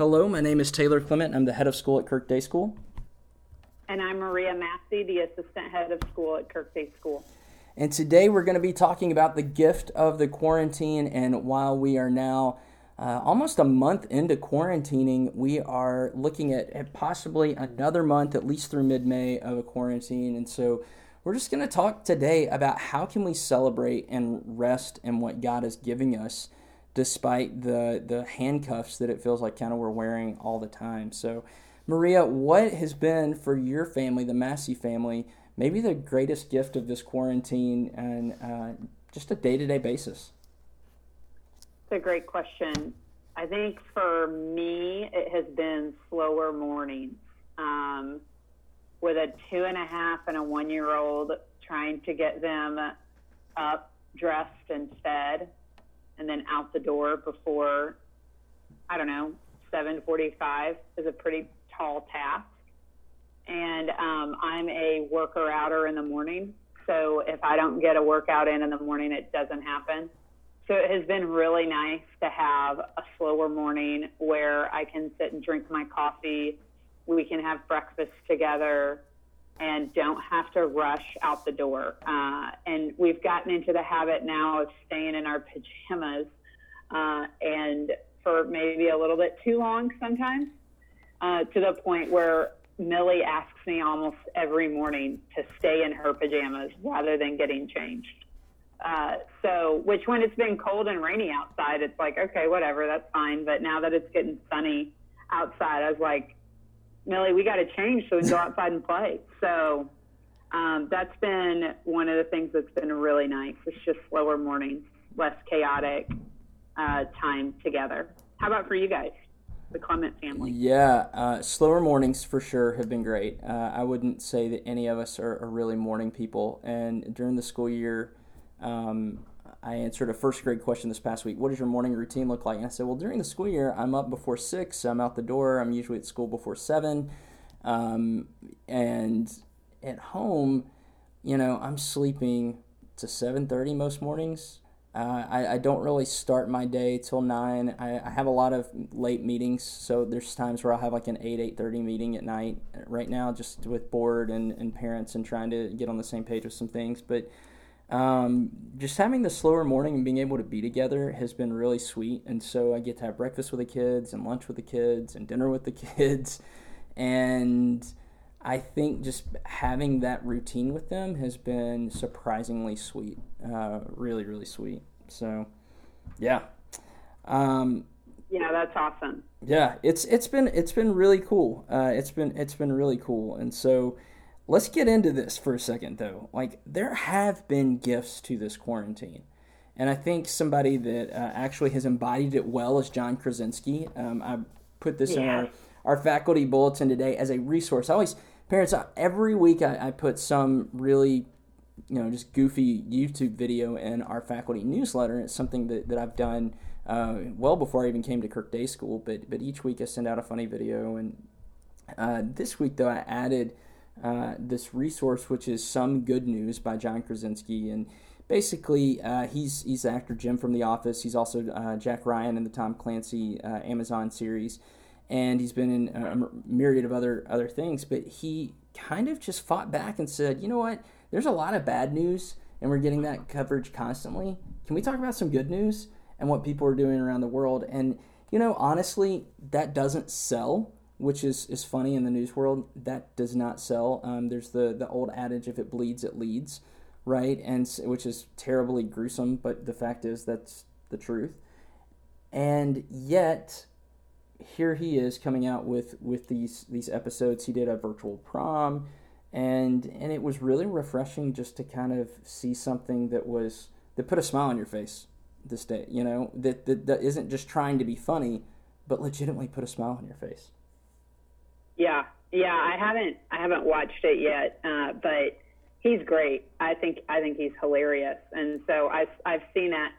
Hello, my name is Taylor Clement. I'm the head of school at Kirk Day School. And I'm Maria Massey, the assistant head of school at Kirk Day School. And today we're going to be talking about the gift of the quarantine. And while we are now uh, almost a month into quarantining, we are looking at, at possibly another month, at least through mid May, of a quarantine. And so we're just going to talk today about how can we celebrate and rest in what God is giving us despite the the handcuffs that it feels like kind of we're wearing all the time. So, Maria, what has been for your family, the Massey family, maybe the greatest gift of this quarantine and uh, just a day to day basis? It's a great question. I think for me, it has been slower mornings. Um, with a two and a half and a one year old, trying to get them up, dressed, and fed and then out the door before I don't know 7:45 is a pretty tall task. And um, I'm a worker outer in the morning, so if I don't get a workout in in the morning, it doesn't happen. So it has been really nice to have a slower morning where I can sit and drink my coffee. We can have breakfast together and don't have to rush out the door. Uh, and we've gotten into the habit now of staying in our pajamas uh, and for maybe a little bit too long sometimes, uh, to the point where Millie asks me almost every morning to stay in her pajamas rather than getting changed. Uh, so, which when it's been cold and rainy outside, it's like, okay, whatever, that's fine. But now that it's getting sunny outside, I was like, Millie, we got to change so we can go outside and play. So um, that's been one of the things that's been really nice. It's just slower mornings, less chaotic uh, time together. How about for you guys, the Clement family? Yeah, uh, slower mornings for sure have been great. Uh, I wouldn't say that any of us are, are, really morning people. And during the school year, um, I answered a first grade question this past week. What does your morning routine look like? And I said, well, during the school year, I'm up before six. I'm out the door. I'm usually at school before seven. Um, and at home, you know, I'm sleeping to 7:30 most mornings. Uh, I, I don't really start my day till nine. I, I have a lot of late meetings, so there's times where I'll have like an eight eight thirty meeting at night. Right now, just with board and, and parents and trying to get on the same page with some things, but um, just having the slower morning and being able to be together has been really sweet. And so I get to have breakfast with the kids and lunch with the kids and dinner with the kids. And I think just having that routine with them has been surprisingly sweet. Uh, really, really sweet. So, yeah. Um, yeah, that's awesome. Yeah, it's it's been it's been really cool. Uh, it's been it's been really cool, and so Let's get into this for a second, though. Like, there have been gifts to this quarantine. And I think somebody that uh, actually has embodied it well is John Krasinski. Um, I put this yeah. in our, our faculty bulletin today as a resource. I always, parents, every week I, I put some really, you know, just goofy YouTube video in our faculty newsletter. It's something that, that I've done uh, well before I even came to Kirk Day School. But, but each week I send out a funny video. And uh, this week, though, I added – uh, this resource, which is Some Good News by John Krasinski. And basically, uh, he's, he's actor Jim from The Office. He's also uh, Jack Ryan in the Tom Clancy uh, Amazon series. And he's been in a myriad of other, other things. But he kind of just fought back and said, you know what? There's a lot of bad news, and we're getting that coverage constantly. Can we talk about some good news and what people are doing around the world? And, you know, honestly, that doesn't sell which is, is funny in the news world. That does not sell. Um, there's the, the old adage, if it bleeds, it leads, right? And which is terribly gruesome, but the fact is that's the truth. And yet, here he is coming out with, with these these episodes. He did a virtual prom, and and it was really refreshing just to kind of see something that was that put a smile on your face this day. You know that that, that isn't just trying to be funny, but legitimately put a smile on your face. Yeah, yeah. I haven't I haven't watched it yet, uh, but he's great. I think I think he's hilarious, and so I've I've seen that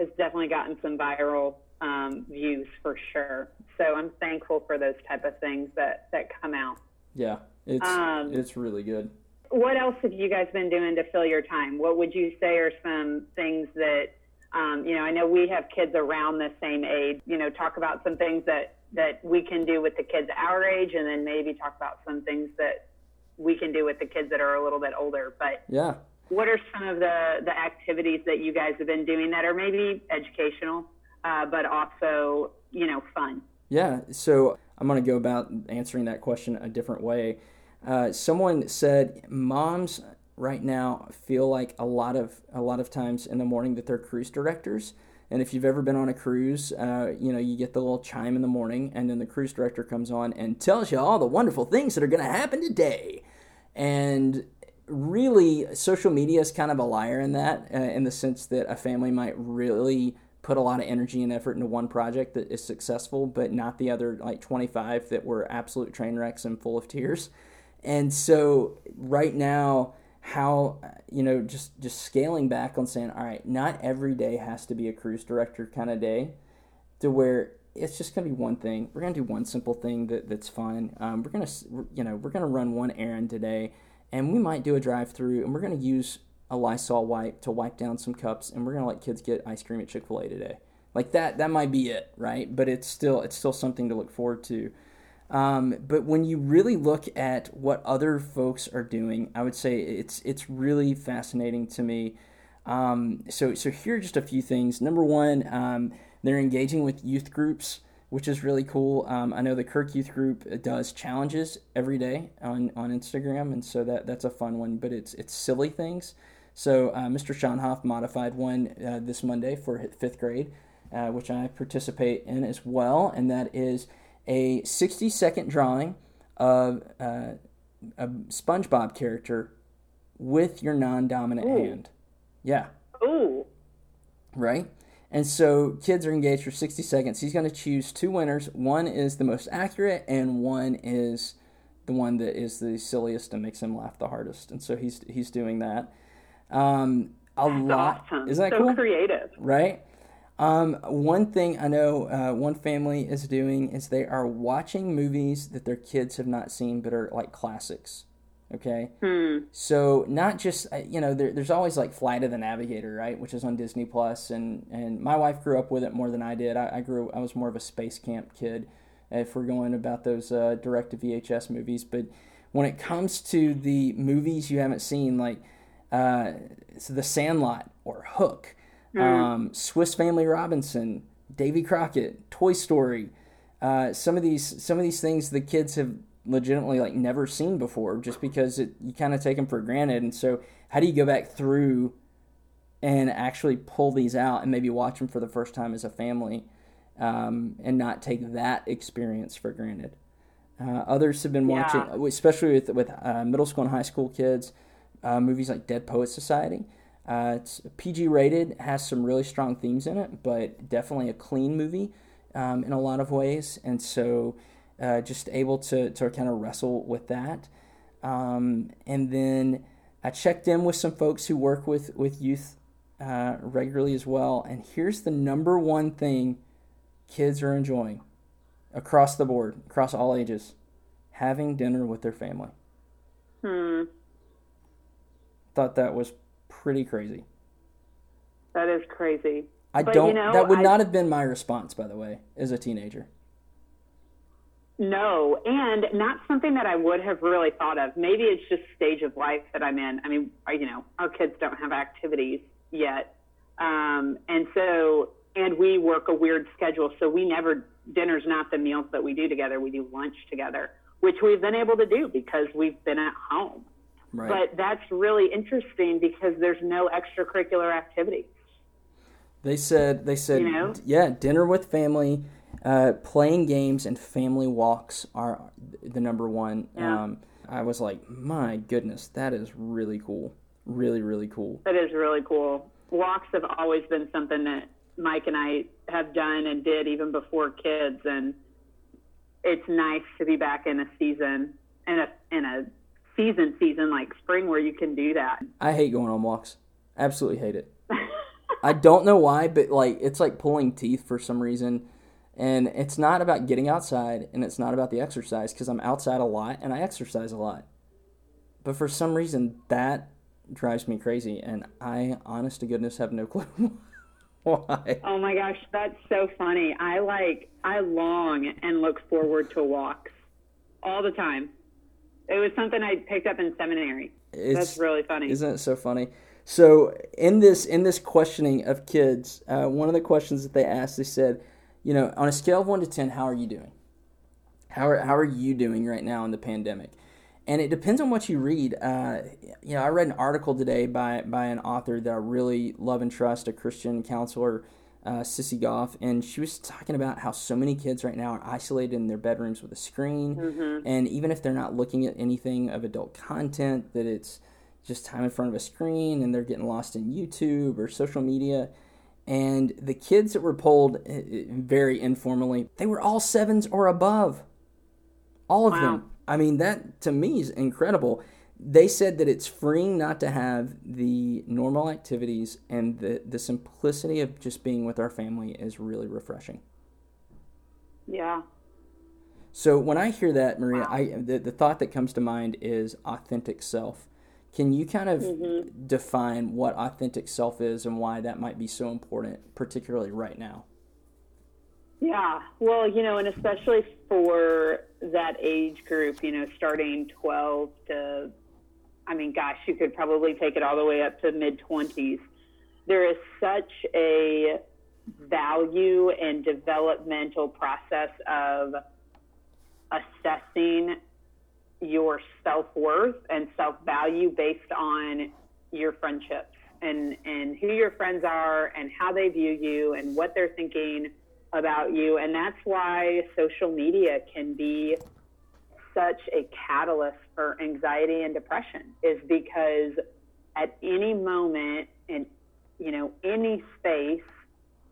has definitely gotten some viral um, views for sure. So I'm thankful for those type of things that that come out. Yeah, it's um, it's really good. What else have you guys been doing to fill your time? What would you say are some things that um, you know? I know we have kids around the same age. You know, talk about some things that that we can do with the kids our age, and then maybe talk about some things that we can do with the kids that are a little bit older. But yeah, what are some of the the activities that you guys have been doing that are maybe educational, uh, but also you know fun? Yeah, so I'm going to go about answering that question a different way. Uh, someone said moms right now feel like a lot of a lot of times in the morning that they're cruise directors. And if you've ever been on a cruise, uh, you know you get the little chime in the morning, and then the cruise director comes on and tells you all the wonderful things that are going to happen today. And really, social media is kind of a liar in that, uh, in the sense that a family might really put a lot of energy and effort into one project that is successful, but not the other like 25 that were absolute train wrecks and full of tears. And so right now, how you know just just scaling back on saying, all right, not every day has to be a cruise director kind of day, to where it's just gonna be one thing. We're gonna do one simple thing that, that's fun. Um, we're gonna you know we're gonna run one errand today, and we might do a drive through, and we're gonna use a Lysol wipe to wipe down some cups, and we're gonna let kids get ice cream at Chick Fil A today. Like that, that might be it, right? But it's still it's still something to look forward to. Um, but when you really look at what other folks are doing, I would say it's it's really fascinating to me. Um, so so here are just a few things. Number one, um, they're engaging with youth groups, which is really cool. Um, I know the Kirk Youth Group does challenges every day on, on Instagram, and so that that's a fun one. But it's it's silly things. So uh, Mr. Schonhoff modified one uh, this Monday for fifth grade, uh, which I participate in as well, and that is a 60 second drawing of uh, a SpongeBob character with your non dominant hand. Yeah. Ooh. Right? And so kids are engaged for 60 seconds. He's going to choose two winners. One is the most accurate, and one is the one that is the silliest and makes him laugh the hardest. And so he's he's doing that. Um, a That's lot. Awesome. Isn't that so cool? creative. Right? Um, one thing I know uh, one family is doing is they are watching movies that their kids have not seen but are like classics. Okay, Hmm. so not just uh, you know there, there's always like Flight of the Navigator, right, which is on Disney Plus, and and my wife grew up with it more than I did. I, I grew I was more of a space camp kid, if we're going about those uh, direct to VHS movies. But when it comes to the movies you haven't seen, like uh, so The Sandlot or Hook, um, Swiss Family Robinson, Davy Crockett, Toy Story. Uh, some of these some of these things the kids have legitimately like never seen before, just because it, you kind of take them for granted. And so, how do you go back through and actually pull these out and maybe watch them for the first time as a family, um, and not take that experience for granted? Uh, others have been Yeah. watching, especially with with uh, middle school and high school kids, uh, movies like Dead Poet Society. Uh, it's PG rated, has some really strong themes in it, but definitely a clean movie um, in a lot of ways. And so, uh, just able to, to kind of wrestle with that. Um, and then I checked in with some folks who work with, with youth uh, regularly as well. And here's the number one thing kids are enjoying across the board, across all ages having dinner with their family. Hmm. Thought that was pretty crazy. That is crazy. I But, don't. know, that would I- not have been my response, by the way, as a teenager. No, and not something that I would have really thought of. Maybe it's just stage of life that I'm in. I mean, you know, our kids don't have activities yet, um, and so and we work a weird schedule, so we never dinner's not the meals that we do together. We do lunch together, which we've been able to do because we've been at home. Right. But that's really interesting because there's no extracurricular activity. they said. They said. You know? Yeah, dinner with family, uh, playing games, and family walks are the number one. Yeah. Um, I was like, my goodness, that is really cool. Really, really cool. That is really cool. Walks have always been something that Mike and I have done and did even before kids, and it's nice to be back in a season in a in a season season like spring where you can do that. I hate going on walks. Absolutely hate it. I don't know why, but like it's like pulling teeth for some reason. And it's not about getting outside and it's not about the exercise because I'm outside a lot and I exercise a lot. But for some reason that drives me crazy and I honest to goodness have no clue. Why? Oh my gosh, that's so funny. I like I long and look forward to walks all the time. It was something I picked up in seminary. It's, that's really funny. Isn't it so funny? So in this in this questioning of kids, uh, one of the questions that they asked, they said, you know, on a scale of one to ten, how are you doing? How are how are you doing right now in the pandemic? And it depends on what you read. Uh, you know, I read an article today by by an author that I really love and trust, a Christian counselor, uh, Sissy Goff, and she was talking about how so many kids right now are isolated in their bedrooms with a screen, mm-hmm. and even if they're not looking at anything of adult content, that it's just time in front of a screen and they're getting lost in YouTube or social media. And the kids that were polled eh, eh, very informally, they were all sevens or above. All of wow. them. I mean, that to me is incredible. They said that it's freeing not to have the normal activities and the, the simplicity of just being with our family is really refreshing. Yeah. So when I hear that, Maria, wow. I the, the thought that comes to mind is authentic self. Can you kind of mm-hmm. define what authentic self is and why that might be so important, particularly right now? Yeah, well, you know, and especially for that age group, you know, starting 12 to, I mean, gosh, you could probably take it all the way up to mid 20s. There is such a value and developmental process of assessing your self worth and self value based on your friendships and, and who your friends are and how they view you and what they're thinking about you. And that's why social media can be such a catalyst for anxiety and depression is because at any moment in you know any space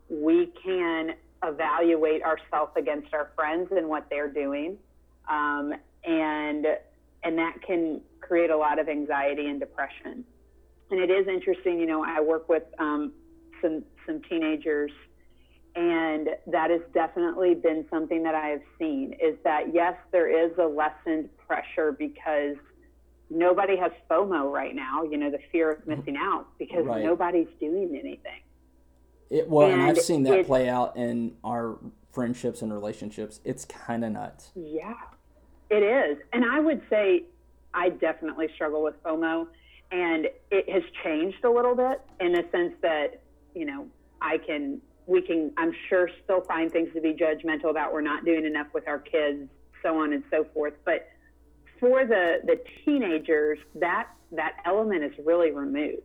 we can evaluate ourselves against our friends and what they're doing. Um, and and that can create a lot of anxiety and depression. And it is interesting you know i work with um, some some teenagers and that has definitely been something that I have seen is that yes, there is a lessened pressure because nobody has FOMO right now, you know, the fear of mm-hmm. missing out because right. nobody's doing anything. It, well, and, and I've seen that play out in our friendships and relationships. It's kind of nuts. Yeah, it is. And I would say I definitely struggle with FOMO, and it has changed a little bit in the sense that, you know, I can we can, I'm sure, still find things to be judgmental about. We're not doing enough with our kids, so on and so forth. But for the the teenagers, that that element is really removed.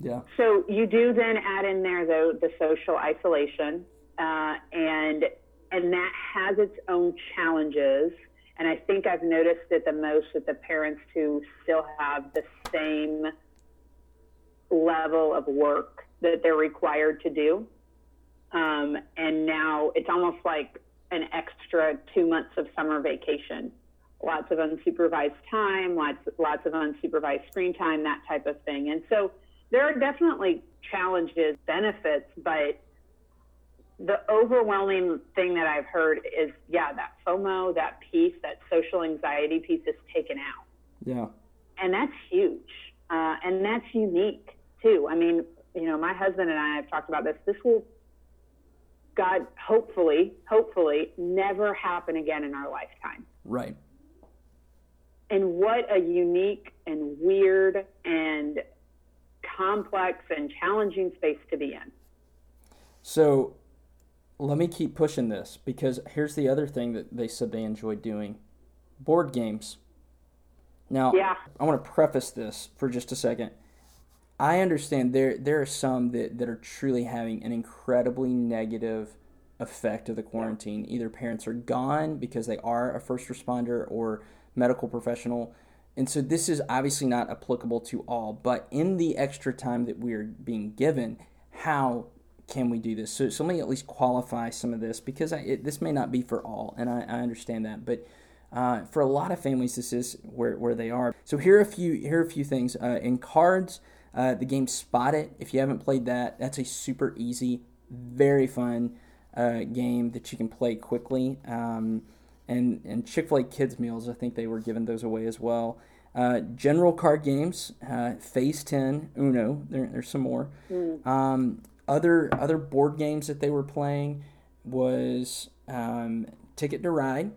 Yeah. So you do then add in there though the social isolation, uh, and and that has its own challenges. And I think I've noticed it the most with the parents who still have the same level of work that they're required to do. Um, and now it's almost like an extra two months of summer vacation. Lots of unsupervised time, lots lots of unsupervised screen time, that type of thing. And so there are definitely challenges, benefits, but the overwhelming thing that I've heard is yeah, that FOMO, that piece, that social anxiety piece is taken out. Yeah. And that's huge. Uh, and that's unique too. I mean, you know, my husband and I have talked about this. This will God, hopefully, hopefully, never happen again in our lifetime. Right. And what a unique and weird and complex and challenging space to be in. So let me keep pushing this because here's the other thing that they said they enjoyed doing board games. Now, yeah. I want to preface this for just a second. I understand there there are some that, that are truly having an incredibly negative effect of the quarantine. Either parents are gone because they are a first responder or medical professional. And so this is obviously not applicable to all, but in the extra time that we're being given, how can we do this? So, so let me at least qualify some of this because I, it, this may not be for all, and I, I understand that. But uh, for a lot of families, this is where, where they are. So here are a few here are a few things uh, in cards. Uh, the game Spot It, if you haven't played that, that's a super easy, very fun uh, game that you can play quickly. Um, and and Chick Fil A kids meals, I think they were giving those away as well. Uh, general card games, uh, Phase Ten, Uno. There, there's some more. Mm. Um, other other board games that they were playing was um, Ticket to Ride,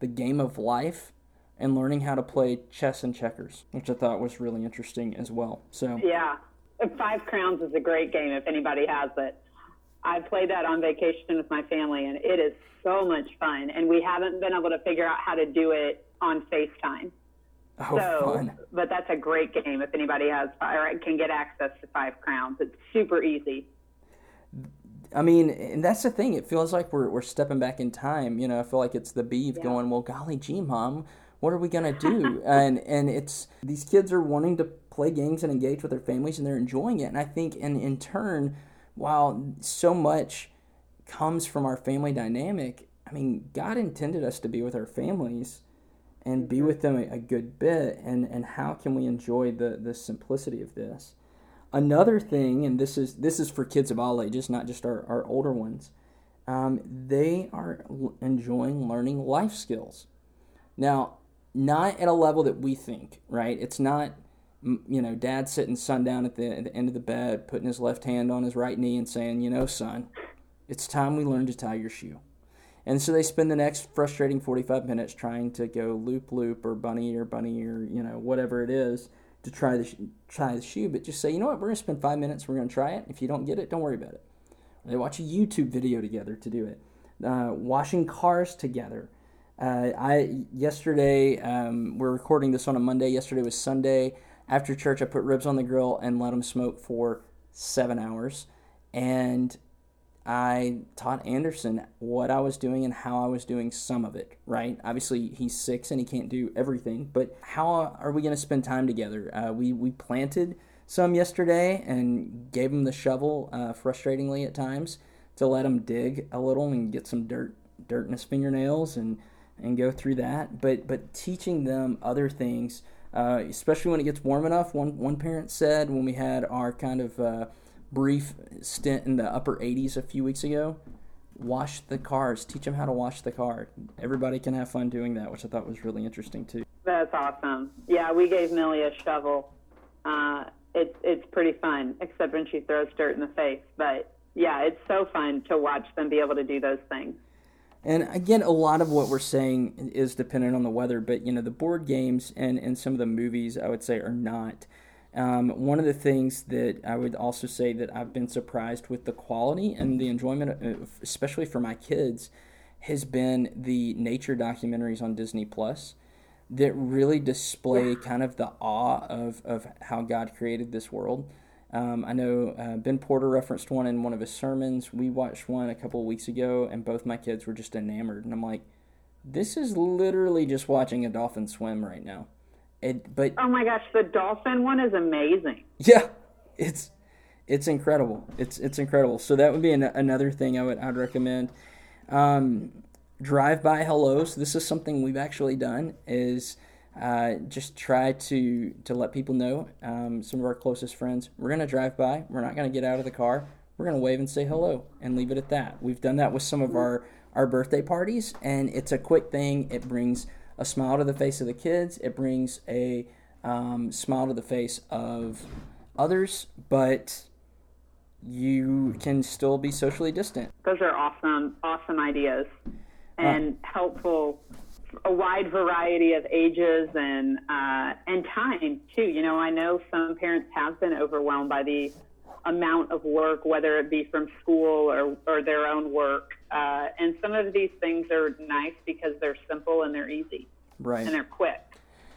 the Game of Life, and learning how to play chess and checkers, which I thought was really interesting as well. So yeah, Five Crowns is a great game if anybody has it. I played that on vacation with my family, and it is so much fun. And we haven't been able to figure out how to do it on FaceTime. Oh, so, fun. but that's a great game if anybody has or can get access to Five Crowns. It's super easy. I mean, and that's the thing. It feels like we're we're stepping back in time. You know, I feel like it's the beef yeah. going, "Well, golly gee, mom, what are we gonna do?" and and it's these kids are wanting to play games and engage with their families, and they're enjoying it. And I think, and in turn, while so much comes from our family dynamic, I mean, God intended us to be with our families and be with them a, a good bit. And, and how can we enjoy the, the simplicity of this? Another thing, and this is this is for kids of all ages, not just our, our older ones, um, they are enjoying learning life skills. Now, not at a level that we think, right? It's not you know, dad sitting son down at the, at the end of the bed, putting his left hand on his right knee and saying, you know, son, it's time we learn to tie your shoe. And so they spend the next frustrating 45 minutes trying to go loop loop or bunny or bunny or, you know, whatever it is to try the, try the shoe. But just say, you know what, we're going to spend five minutes, we're going to try it. If you don't get it, don't worry about it. They watch a YouTube video together to do it. Uh, washing cars together. Uh, I yesterday um, we're recording this on a Monday. Yesterday was Sunday. After church, I put ribs on the grill and let them smoke for seven hours. And I taught Anderson what I was doing and how I was doing some of it, right? Obviously, he's six and he can't do everything, but how are we going to spend time together? Uh, we, we planted some yesterday and gave him the shovel, uh, frustratingly at times, to let him dig a little and get some dirt dirt in his fingernails and, and go through that. But, but teaching them other things uh, especially when it gets warm enough. One one parent said when we had our kind of uh, brief stint in the upper 80s a few weeks ago, wash the cars. Teach them how to wash the car. Everybody can have fun doing that, which I thought was really interesting too. That's awesome. Yeah, we gave Millie a shovel. Uh, it's it's pretty fun, except when she throws dirt in the face. But yeah, it's so fun to watch them be able to do those things. And again, a lot of what we're saying is dependent on the weather, but you know, the board games and, and some of the movies, I would say, are not. Um, one of the things that I would also say that I've been surprised with the quality and the enjoyment, of, especially for my kids, has been the nature documentaries on Disney Plus that really display kind of the awe of, of how God created this world. Um, I know uh, Ben Porter referenced one in one of his sermons. We watched one a couple of weeks ago, and both my kids were just enamored. And I'm like, this is literally just watching a dolphin swim right now. It, but oh my gosh, the dolphin one is amazing. Yeah, it's it's incredible. It's it's incredible. So that would be an, another thing I would I'd recommend. Um, drive by hellos. This is something we've actually done. Is uh, just try to to let people know. Um, some of our closest friends, we're gonna drive by. We're not gonna get out of the car. We're gonna wave and say hello and leave it at that. We've done that with some of our our birthday parties, and it's a quick thing. It brings a smile to the face of the kids. It brings a um, smile to the face of others, but you can still be socially distant. Those are awesome, awesome ideas and uh, helpful a wide variety of ages and uh, and time too. You know, I know some parents have been overwhelmed by the amount of work, whether it be from school or, or their own work. Uh, and some of these things are nice because they're simple and they're easy, right? And they're quick.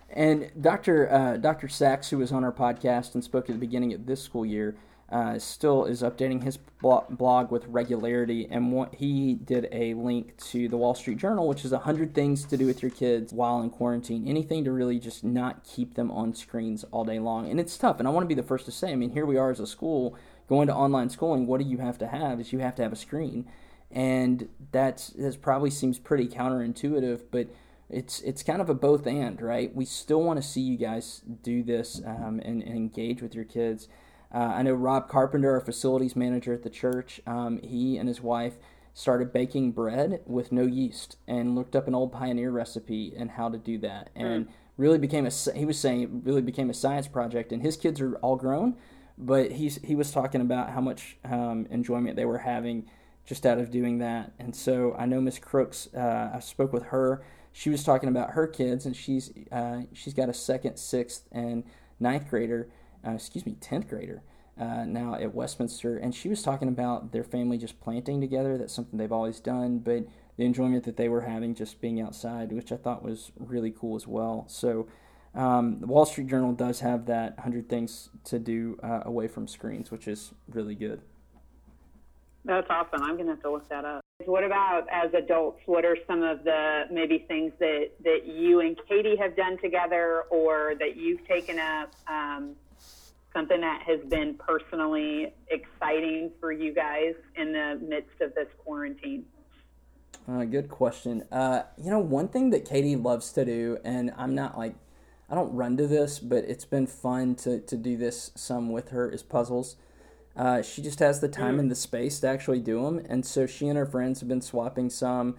And Dr. Uh, Dr. Sachs, who was on our podcast and spoke at the beginning of this school year, uh, still is updating his blog with regularity. And what, he did a link to the Wall Street Journal, which is 100 things to do with your kids while in quarantine. Anything to really just not keep them on screens all day long. And it's tough. And I want to be the first to say, I mean, here we are as a school going to online schooling. What do you have to have? Is you have to have a screen. And that's, that probably seems pretty counterintuitive, but it's it's kind of a both and, right? We still want to see you guys do this um, and, and engage with your kids. Uh, I know Rob Carpenter, our facilities manager at the church, um, he and his wife started baking bread with no yeast and looked up an old pioneer recipe and how to do that. Hmm. And mm. really became a, he was saying, it really became a science project. And his kids are all grown, but he's he was talking about how much um, enjoyment they were having just out of doing that. And so I know Miss Crooks. Uh, I spoke with her. She was talking about her kids, and she's uh, she's got a second, sixth, and ninth grader. Uh, excuse me, tenth grader. Uh, now at Westminster, and she was talking about their family just planting together. That's something they've always done, but the enjoyment that they were having just being outside, which I thought was really cool as well. So, um, the Wall Street Journal does have that 100 things to do uh, away from screens, which is really good. That's awesome. I'm going to have to look that up. What about as adults? What are some of the maybe things that, that you and Katie have done together or that you've taken up? Um, something that has been personally exciting for you guys in the midst of this quarantine? Uh, good question. Uh, you know, one thing that Katie loves to do, and I'm not like, I don't run to this, but it's been fun to, to do this some with her, is puzzles. Uh, she just has the time mm. and the space to actually do them, and so she and her friends have been swapping some,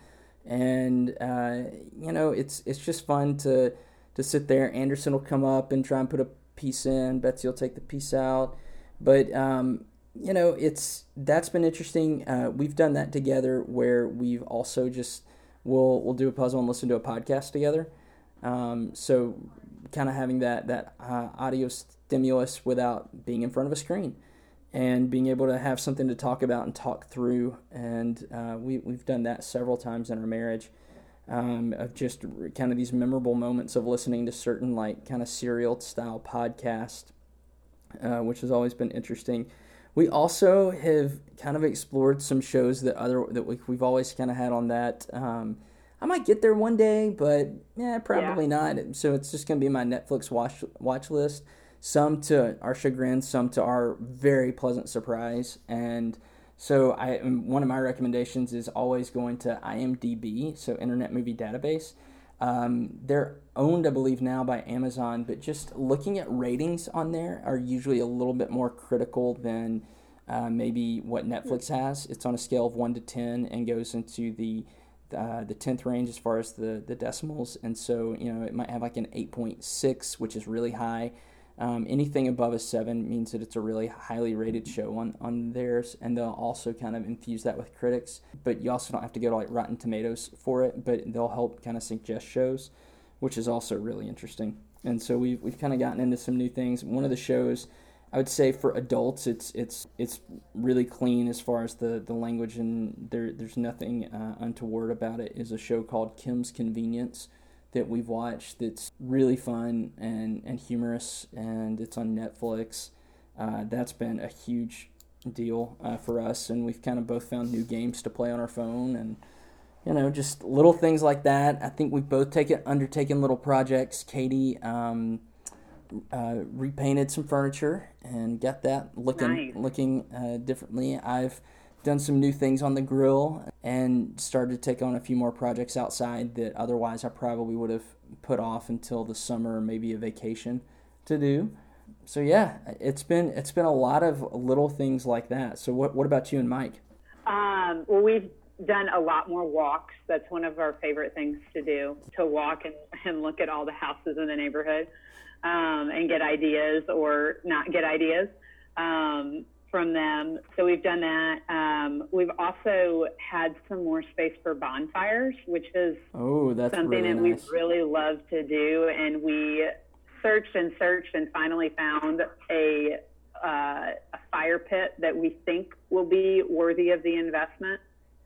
and uh, you know it's it's just fun to to sit there. Anderson will come up and try and put a piece in. Betsy will take the piece out, but um, you know it's that's been interesting. Uh, we've done that together where we've also just we'll we'll do a puzzle and listen to a podcast together. Um, so kind of having that that uh, audio stimulus without being in front of a screen and being able to have something to talk about and talk through. And uh, we, we've done that several times in our marriage um, of just kind of these memorable moments of listening to certain, like, kind of serial style podcast, uh, which has always been interesting. We also have kind of explored some shows that other that we, have always kind of had on that. Um, I might get there one day, but yeah, probably yeah. not. So it's just gonna be my Netflix watch watch list some to our chagrin, some to our very pleasant surprise. And so, I one of my recommendations is always going to IMDb, so Internet Movie Database. Um, they're owned, I believe, now by Amazon, but just looking at ratings on there are usually a little bit more critical than uh, maybe what Netflix has. It's on a scale of one to ten and goes into the uh, the tenth range as far as the the decimals, and so you know it might have like an eight point six, which is really high. Um, anything above a seven means that it's a really highly rated show on, on theirs, and they'll also kind of infuse that with critics. But you also don't have to go to like Rotten Tomatoes for it, but they'll help kind of suggest shows, which is also really interesting. And so we've, we've kind of gotten into some new things. One of the shows, I would say for adults, it's it's it's really clean as far as the, the language, and there there's nothing uh, untoward about it. Is a show called Kim's Convenience that we've watched that's really fun and, and humorous, and it's on Netflix. Uh, that's been a huge deal uh, for us, and we've kind of both found new games to play on our phone, and you know, just little things like that. I think we've both taken undertaken little projects. Katie um, uh, repainted some furniture and got that looking nice. looking uh, differently. I've done some new things on the grill and started to take on a few more projects outside that otherwise I probably would have put off until the summer maybe a vacation to do. So yeah, it's been it's been a lot of little things like that. So what what about you and Mike? Um, well, we've done a lot more walks. That's one of our favorite things to do to walk and, and look at all the houses in the neighborhood um, and get ideas or not get ideas. Um, from them. So we've done that. Um, we've also had some more space for bonfires, which is oh, that's something really that nice. we really love to do. And we searched and searched and finally found a, uh, a fire pit that we think will be worthy of the investment.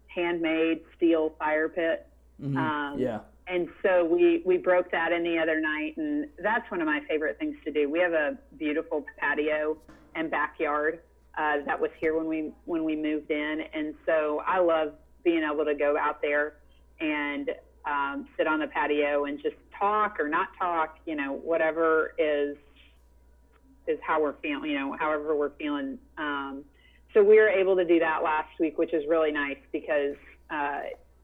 Handmade steel fire pit. Mm-hmm. Um, yeah. And so we, we broke that in the other night, and that's one of my favorite things to do. We have a beautiful patio and backyard uh, that was here when we when we moved in, and so I love being able to go out there and um, sit on the patio and just talk or not talk, you know, whatever is is how we're feeling, you know, however we're feeling. Um, so we were able to do that last week, which is really nice because uh,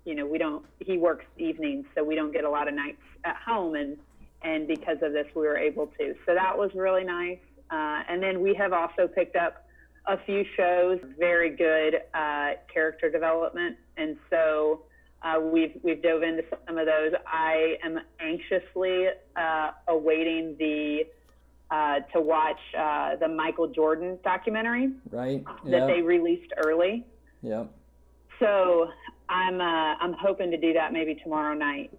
you know we don't. He works evenings, so we don't get a lot of nights at home, and and because of this, we were able to. So that was really nice. Uh, and then we have also picked up a few shows, very good uh, character development, and so uh, we've we've dove into some of those. I am anxiously uh, awaiting the uh, to watch uh, the Michael Jordan documentary Right. that they released early. Yep. So I'm uh, I'm hoping to do that maybe tomorrow night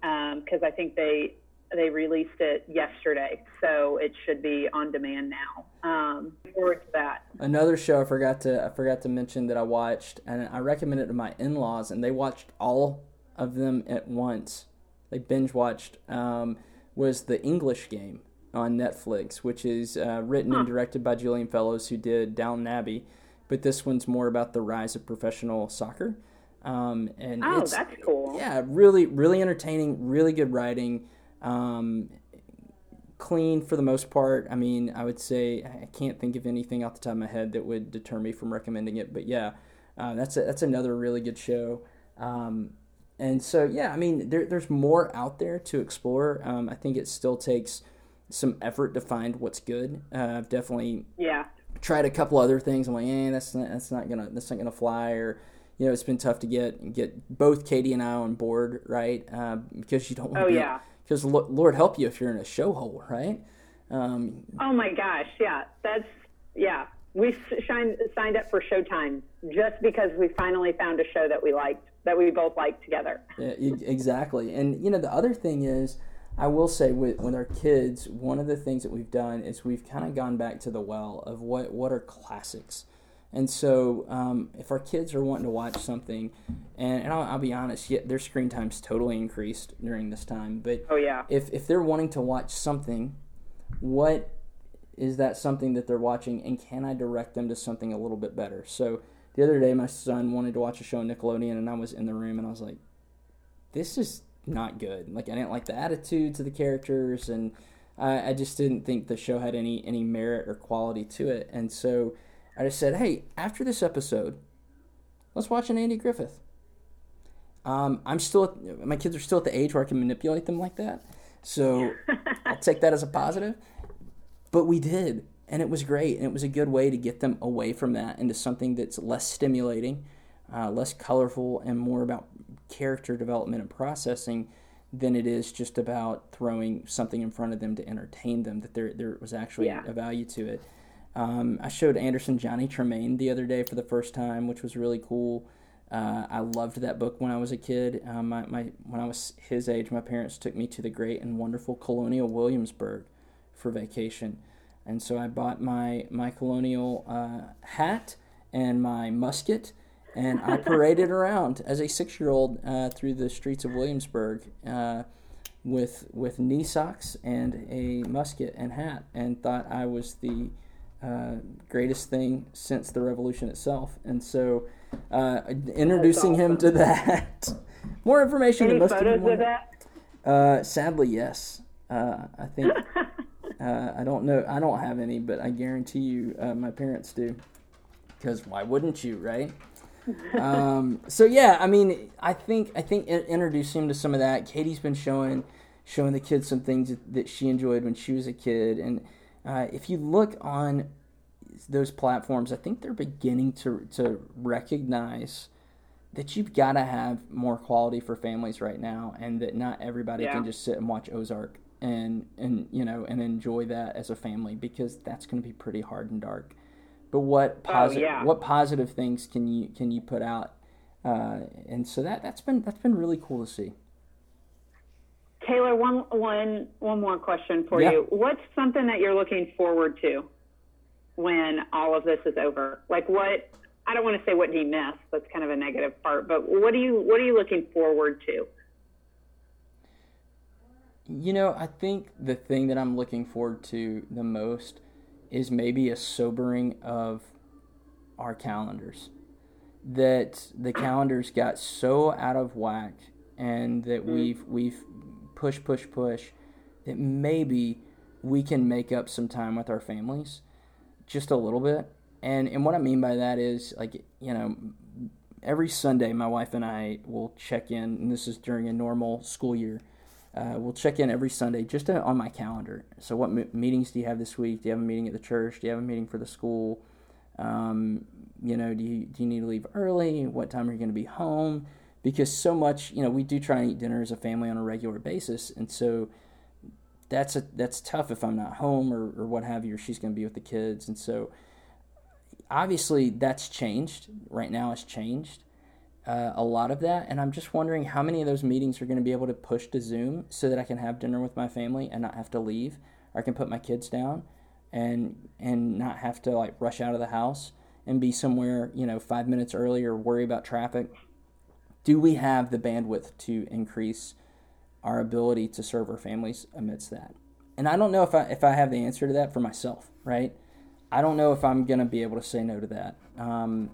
because I think they they released it yesterday, so it should be on demand now. Um, forward to that. Another show I forgot to I forgot to mention that I watched, and I recommended it to my in laws, and they watched all of them at once. They binge watched. Um, was the English Game on Netflix, which is uh, written and directed by Julian Fellowes, who did Downton Abbey, but this one's more about the rise of professional soccer. Um, and Oh, it's, that's cool. yeah, really, really entertaining, really good writing, um, clean for the most part. I mean, I would say I can't think of anything off the top of my head that would deter me from recommending it. But yeah, uh, that's a, that's another really good show. Um, and so yeah, I mean, there, there's more out there to explore. Um, I think it still takes some effort to find what's good. Uh, I've definitely Yeah. tried a couple other things. I'm like, eh, that's not that's not gonna that's not gonna fly. Or you know, it's been tough to get get both Katie and I on board, right? Uh, because you don't. wanna Oh be- yeah. Because Lord help you if you're in a show hole, right? Um, Oh my gosh. Yeah. That's yeah. We s- signed signed up for Showtime just because we finally found a show that we liked that we both liked together. Yeah, exactly. And you know, the other thing is, I will say with with our kids, one of the things that we've done is we've kind of gone back to the well of what what are classics. And so, um, if our kids are wanting to watch something, and, and I'll, I'll be honest, yeah, their screen time's totally increased during this time. But Oh yeah. if if they're wanting to watch something, what is that something that they're watching, and can I direct them to something a little bit better? So the other day, my son wanted to watch a show on Nickelodeon, and I was in the room, and I was like, "This is not good. Like I didn't like the attitudes of the characters, and I, I just didn't think the show had any any merit or quality to it." And so I just said, "Hey, after this episode, let's watch an Andy Griffith." Um, I'm still at, my kids are still at the age where I can manipulate them like that, so I'll take that as a positive. But we did, and it was great, and it was a good way to get them away from that into something that's less stimulating, uh, less colorful, and more about character development and processing than it is just about throwing something in front of them to entertain them. That there there was actually Yeah. a value to it. Um, I showed Anderson Johnny Tremain the other day for the first time, which was really cool. Uh, I loved that book when I was a kid. Um, my, my, when I was his age, my parents took me to the great and wonderful Colonial Williamsburg for vacation. And so I bought my, my colonial uh, hat and my musket, and I paraded around as a six year old uh, through the streets of Williamsburg uh, with, with knee socks and a musket and hat, and thought I was the uh, greatest thing since the revolution itself. And so, uh, introducing him to that. More information. Any have been photos one- of that? Uh, sadly, yes. Uh, I think uh, I don't know. I don't have any, but I guarantee you, uh, my parents do. Because why wouldn't you, right? um, so yeah, I mean, I think I think introducing him to some of that. Katie's been showing showing the kids some things that she enjoyed when she was a kid, and uh, if you look on those platforms, I think they're beginning to to recognize that you've got to have more quality for families right now, and that not everybody Yeah. can just sit and watch Ozark and and you know and enjoy that as a family because that's going to be pretty hard and dark. But what positive yeah. what positive things can you can you put out? Uh, and so that that's been that's been really cool to see. Taylor, one one one more question for Yeah. you. What's something that you're looking forward to when all of this is over? Like what I don't want to say what do you miss, that's kind of a negative part, but what do you what are you looking forward to? You know, I think the thing that I'm looking forward to the most is maybe a sobering of our calendars. That the calendars got so out of whack and that mm. we've we've push push push that maybe we can make up some time with our families just a little bit. And and what I mean by that is like, you know, every Sunday my wife and I will check in and this is during a normal school year uh, we'll check in every Sunday just to, on my calendar. So, what m- meetings do you have this week? Do you have a meeting at the church? Do you have a meeting for the school? Um, you know, do you, do you need to leave early? What time are you going to be home? Because so much, you know, we do try and eat dinner as a family on a regular basis. And so, that's a that's tough if I'm not home or, or what have you, or she's going to be with the kids. And so, obviously, that's changed. Right now, it's changed uh, a lot of that. And I'm just wondering how many of those meetings are going to be able to push to Zoom so that I can have dinner with my family and not have to leave. Or I can put my kids down and and not have to like rush out of the house and be somewhere you know five minutes early or worry about traffic. Do we have the bandwidth to increase our ability to serve our families amidst that? And I don't know if I if I have the answer to that for myself, right? I don't know if I'm gonna be able to say no to that. Um,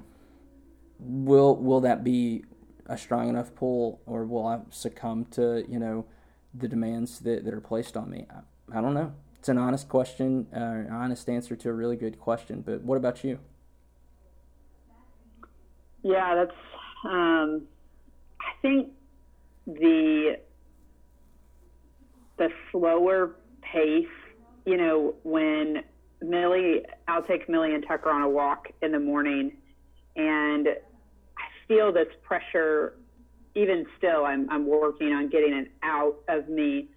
will will that be a strong enough pull, or will I succumb to you know the demands that, that are placed on me? I, I don't know. It's an honest question, uh, an honest answer to a really good question. But what about you? Yeah, that's. Um, I think the the slower pace. You know, when Millie, I'll take Millie and Tucker on a walk in the morning, and I feel this pressure. Even still, I'm I'm working on getting it out of me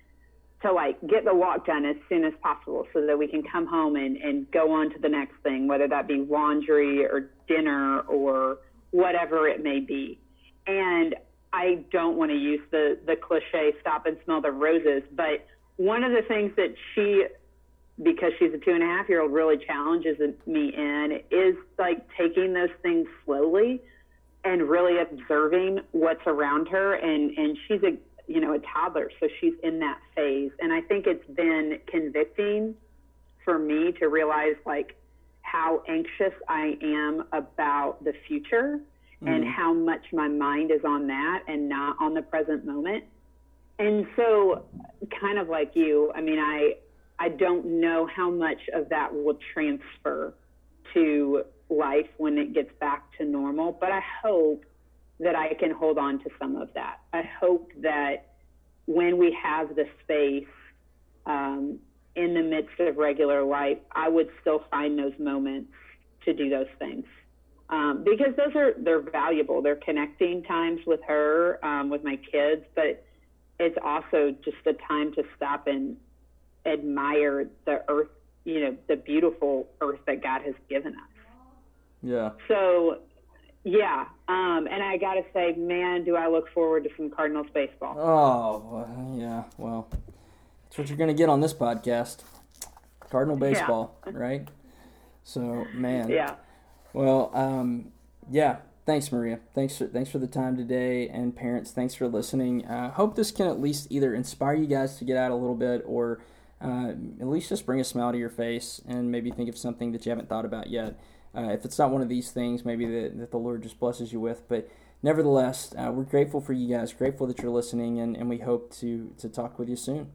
to like get the walk done as soon as possible so that we can come home and, and go on to the next thing, whether that be laundry or dinner or whatever it may be. And I don't want to use the, the cliche stop and smell the roses, but one of the things that she, because she's a two and a half year old, really challenges me in is like taking those things slowly and really observing what's around her. And, and she's a, you know, a toddler, so she's in that phase. And I think it's been convicting for me to realize like how anxious I am about the future mm. and how much my mind is on that and not on the present moment. And so kind of like you, I mean, I I don't know how much of that will transfer to life when it gets back to normal, but I hope that I can hold on to some of that. I hope that when we have the space um, in the midst of regular life, I would still find those moments to do those things. Um, because those are they're valuable. They're connecting times with her, um, with my kids, but it's also just a time to stop and admire the earth, you know, the beautiful earth that God has given us. Yeah. So yeah, um, and I got to say, man, do I look forward to some Cardinals baseball. Oh, yeah. Well, that's what you're going to get on this podcast. Cardinal baseball, yeah. right? So, man. Yeah. Well, um, yeah. Thanks, Maria. Thanks for thanks for the time today, and parents, thanks for listening. I uh, hope this can at least either inspire you guys to get out a little bit, or uh, at least just bring a smile to your face, and maybe think of something that you haven't thought about yet. Uh, if it's not one of these things, maybe that, that the Lord just blesses you with. But nevertheless, uh, we're grateful for you guys, grateful that you're listening, and, and we hope to, to talk with you soon.